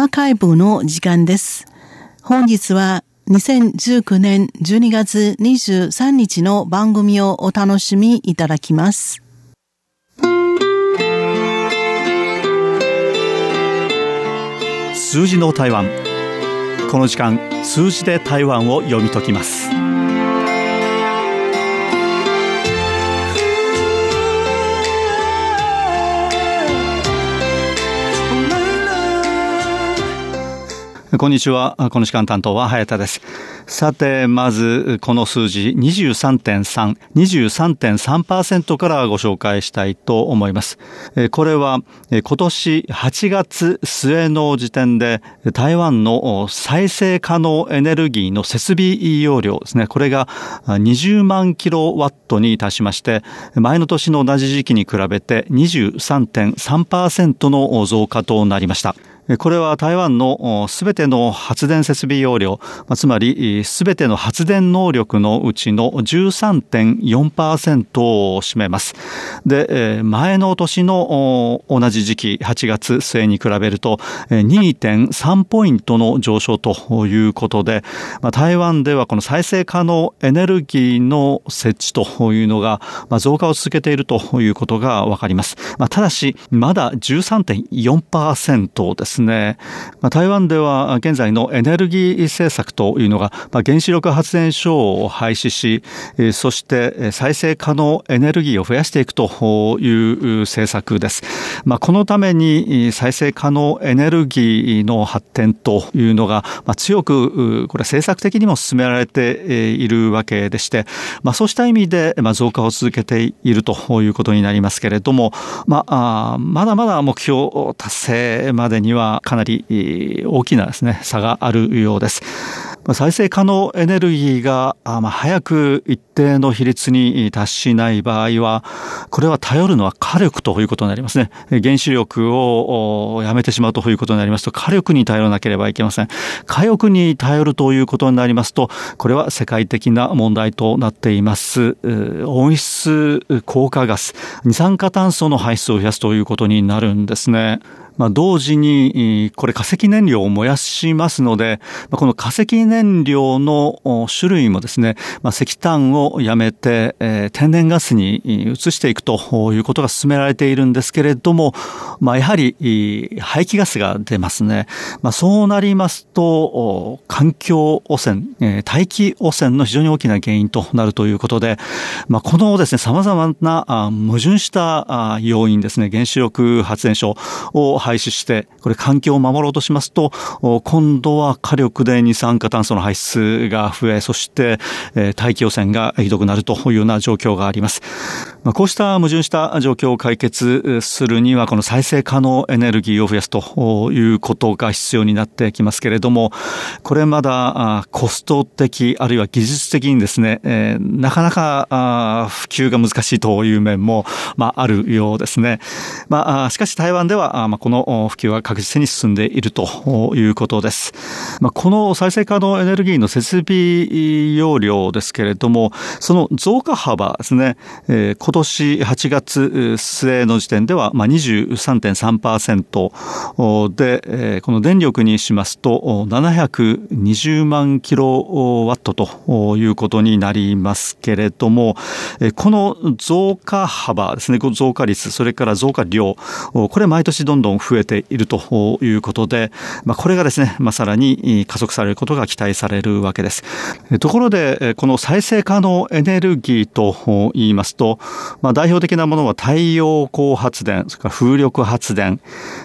アーカイブの時間です。本日は2019年12月23日の番組をお楽しみいただきます。数字の台湾この時間数字で台湾を読み解きますこんにちは。この時間担当は早田です。さて、まず、この数字23.3、23.3%からご紹介したいと思います。これは、今年8月末の時点で、台湾の再生可能エネルギーの設備容量ですね。これが20万キロワットに達しまして、前の年の同じ時期に比べて23.3%の増加となりました。これは台湾のすべての発電設備容量、つまりすべての発電能力のうちの13.4%を占めます。で、前の年の同じ時期、8月末に比べると2.3ポイントの上昇ということで、台湾ではこの再生可能エネルギーの設置というのが増加を続けているということがわかります。ただし、まだ13.4%です。ですね、まあ、台湾では現在のエネルギー政策というのが、まあ、原子力発電所を廃止し、そして再生可能エネルギーを増やしていくという政策です。まあ、このために再生可能エネルギーの発展というのが、まあ、強くこれ政策的にも進められているわけでして、まあ、そうした意味で、まあ、増加を続けているということになりますけれども、まあ、まだまだ目標達成までにはかなり大きなですね、差があるようです。再生可能エネルギーが、ま、早く一定の比率に達しない場合は、これは頼るのは火力ということになりますね。原子力をやめてしまうということになりますと、火力に頼らなければいけません。火力に頼るということになりますと、これは世界的な問題となっています。温室効果ガス、二酸化炭素の排出を増やすということになるんですね。まあ、同時に、これ化石燃料を燃やしますので、この化石燃料の種類もですね、まあ、石炭をやめて、え天然ガスに移していくということが進められているんですけれども、まあ、やはり排気ガスが出ますね。まあ、そうなりますと、環境汚染、大気汚染の非常に大きな原因となるということで、まあ、このですね、様々な矛盾した要因ですね、原子力発電所を廃止して、これ環境を守ろうとしますと、今度は火力で二酸化炭素の排出が増え、そして大気汚染がひどくなるというような状況があります。こうした矛盾した状況を解決するには、この再生可能エネルギーを増やすということが必要になってきますけれども、これまだコスト的、あるいは技術的にですね、なかなか普及が難しいという面も、まあ、あるようですね。まあ、しかし台湾では、まあ、この普及は確実に進んでいるということです。まあ、この再生可能エネルギーの設備容量ですけれども、その増加幅ですね、えー、今年8月末の時点では、まあ、23.3%で、えー、この電力にしますと720万キロワットということになりますけれども、この増加幅ですね、増加率、それから増加量、これ毎年どんどん増えているということで、まあ、これがですね、まあ、さらに加速されることが期待されるわけです。ところで、この再生可能エネルギーと言いますと、まあ、代表的なものは太陽光発電、それから風力発電、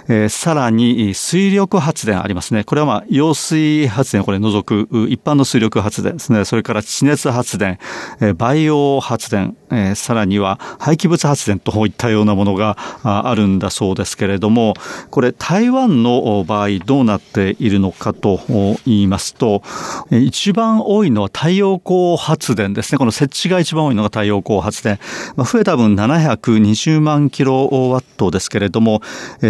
えー、さらに水力発電ありますね。これはまあ、揚水発電これ除く一般の水力発電ですね。それから地熱発電、えー、バイオ発電、えー、さらには廃棄物発電といったようなものがあるんだそうですけれども、これ台湾の場合どうなっているのかと言いますと、一番多いのは太陽光発電ですね。この設置が一番多いのが太陽光発電。まあ、増えた分720万キロワットですけれども、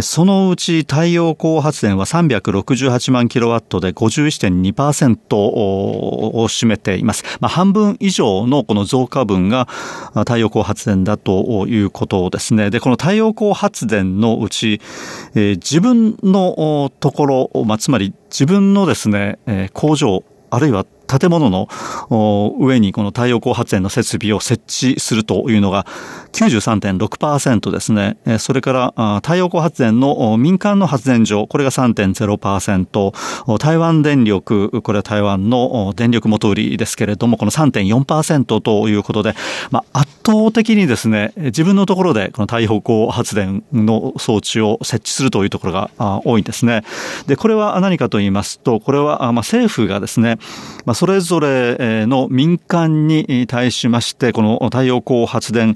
そのうち太陽光発電は368万キロワットで51.2%を占めています。まあ、半分以上のこの増加分が太陽光発電だということですね。で、この太陽光発電のうち、えー、自分のところ、まあ、つまり自分のですね、工場、あるいは建物の上にこの太陽光発電の設備を設置するというのが93.6%ですね。それから太陽光発電の民間の発電所、これが3.0%、台湾電力、これは台湾の電力元売りですけれども、この3.4%ということで、まあ、圧倒的にですね、自分のところでこの太陽光発電の装置を設置するというところが多いんですね。で、これは何かと言いますと、これはま政府がですね、まあ、それぞれの民間に対しまして、この太陽光発電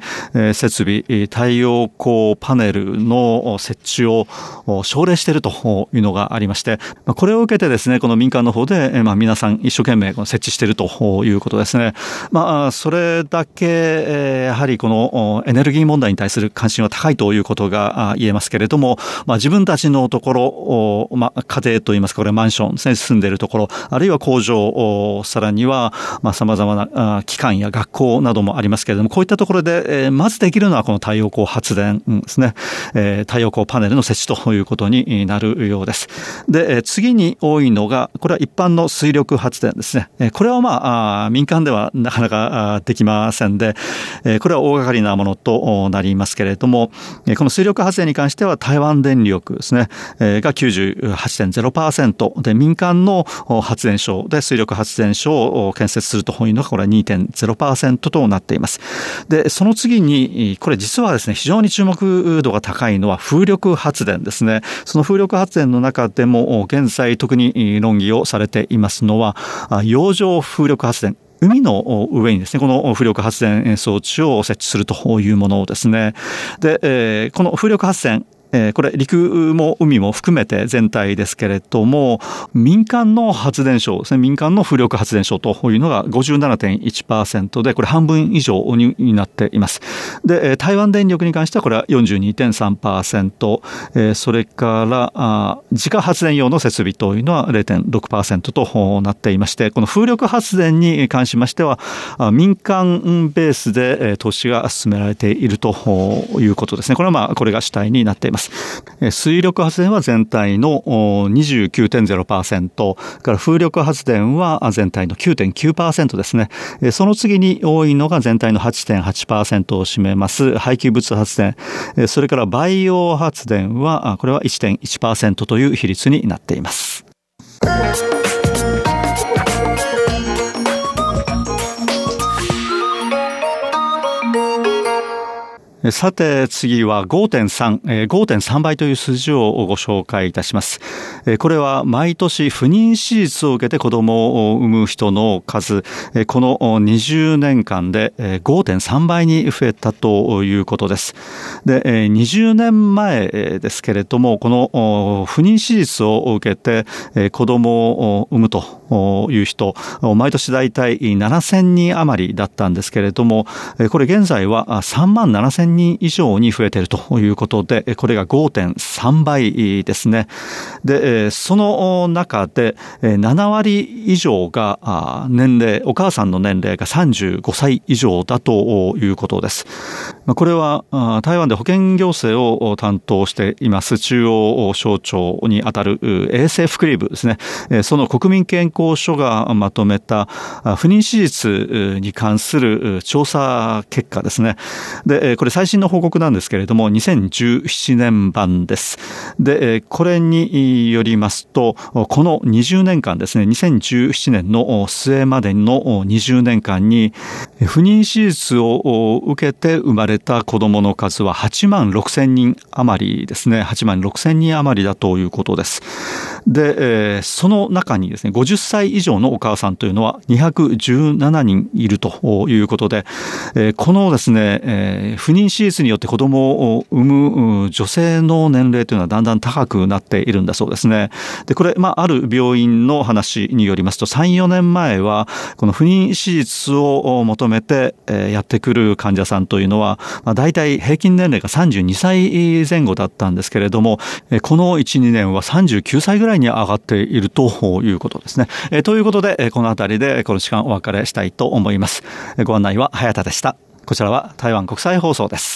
設備、太陽光パネルの設置を奨励しているというのがありまして、これを受けてですね、この民間の方で、まあ、皆さん一生懸命設置しているということですね。まあ、それだけ、やはりこのエネルギー問題に対する関心は高いということが言えますけれども、まあ、自分たちのところ、まあ、家庭といいますか、これマンションですね、住んでいるところ、あるいは工場、さらには、まあ、様々な機関や学校などもありますけれども、こういったところで、えー、まずできるのはこの太陽光発電ですね、えー、太陽光パネルの設置ということになるようです。で、次に多いのが、これは一般の水力発電ですね。これはまあ、民間ではなかなかできませんで、これは大掛かりなものとなりますけれども、この水力発電に関しては台湾電力ですね、が98.0%で、民間の発電所で水力発電所を建設するというのが、これは2.0%となっています。で、その次に、これ実はですね、非常に注目度が高いのは風力発電ですね。その風力発電の中でも、現在特に論議をされていますのは、洋上風力発電。海の上にですね、この風力発電装置を設置するというものですね。で、この風力発電、え、これ陸も海も含めて全体ですけれども、民間の発電所ですね、民間の風力発電所というのが57.1%で、これ半分以上になっています。で、台湾電力に関してはこれは42.3%、えー、それからあ自家発電用の設備というのは0.6%となっていまして、この風力発電に関しましては、民間ベースで投資が進められているということですね。これはまあ、これが主体になっています。水力発電は全体の29.0%、から風力発電は全体の9.9%ですね。その次に多いのが全体の8.8%を占めます廃棄物発電、それから培養発電は、これは1.1%という比率になっています。さて次は5.3、5.3倍という数字をご紹介いたします。これは毎年不妊手術を受けて子供を産む人の数、この20年間で5.3倍に増えたということです。で、20年前ですけれども、この不妊手術を受けて子供を産むという人、毎年大体7000人余りだったんですけれども、これ現在は3万7000人人以上に増えているということで、これが5.3倍ですね。で、その中で7割以上が年齢、お母さんの年齢が35歳以上だということです。これは台湾で保健行政を担当しています中央省庁にあたる衛生福利部ですね。その国民健康所がまとめた不妊手術に関する調査結果ですね。で、これ最新の報告なんですけれども、2017年版です。で、これによりますと、この20年間ですね、2017年の末までの20年間に、不妊手術を受けて生まれた子供の数は8万6千人余りですね、8万6千人余りだということです。で、その中にですね、50歳以上のお母さんというのは217人いるということで、このですね、不妊手術によって子供を産む女性の年齢というのはだんだん高くなっているんだそうですね。で、これ、まあ、ある病院の話によりますと、3、4年前は、この不妊手術を求めてやってくる患者さんというのは、まあ、大体平均年齢が32歳前後だったんですけれども、この1、2年は39歳ぐらいに上がっているということですね。ということで、この辺りでこの時間お別れしたいと思います。ご案内は早田でした。こちらは台湾国際放送です。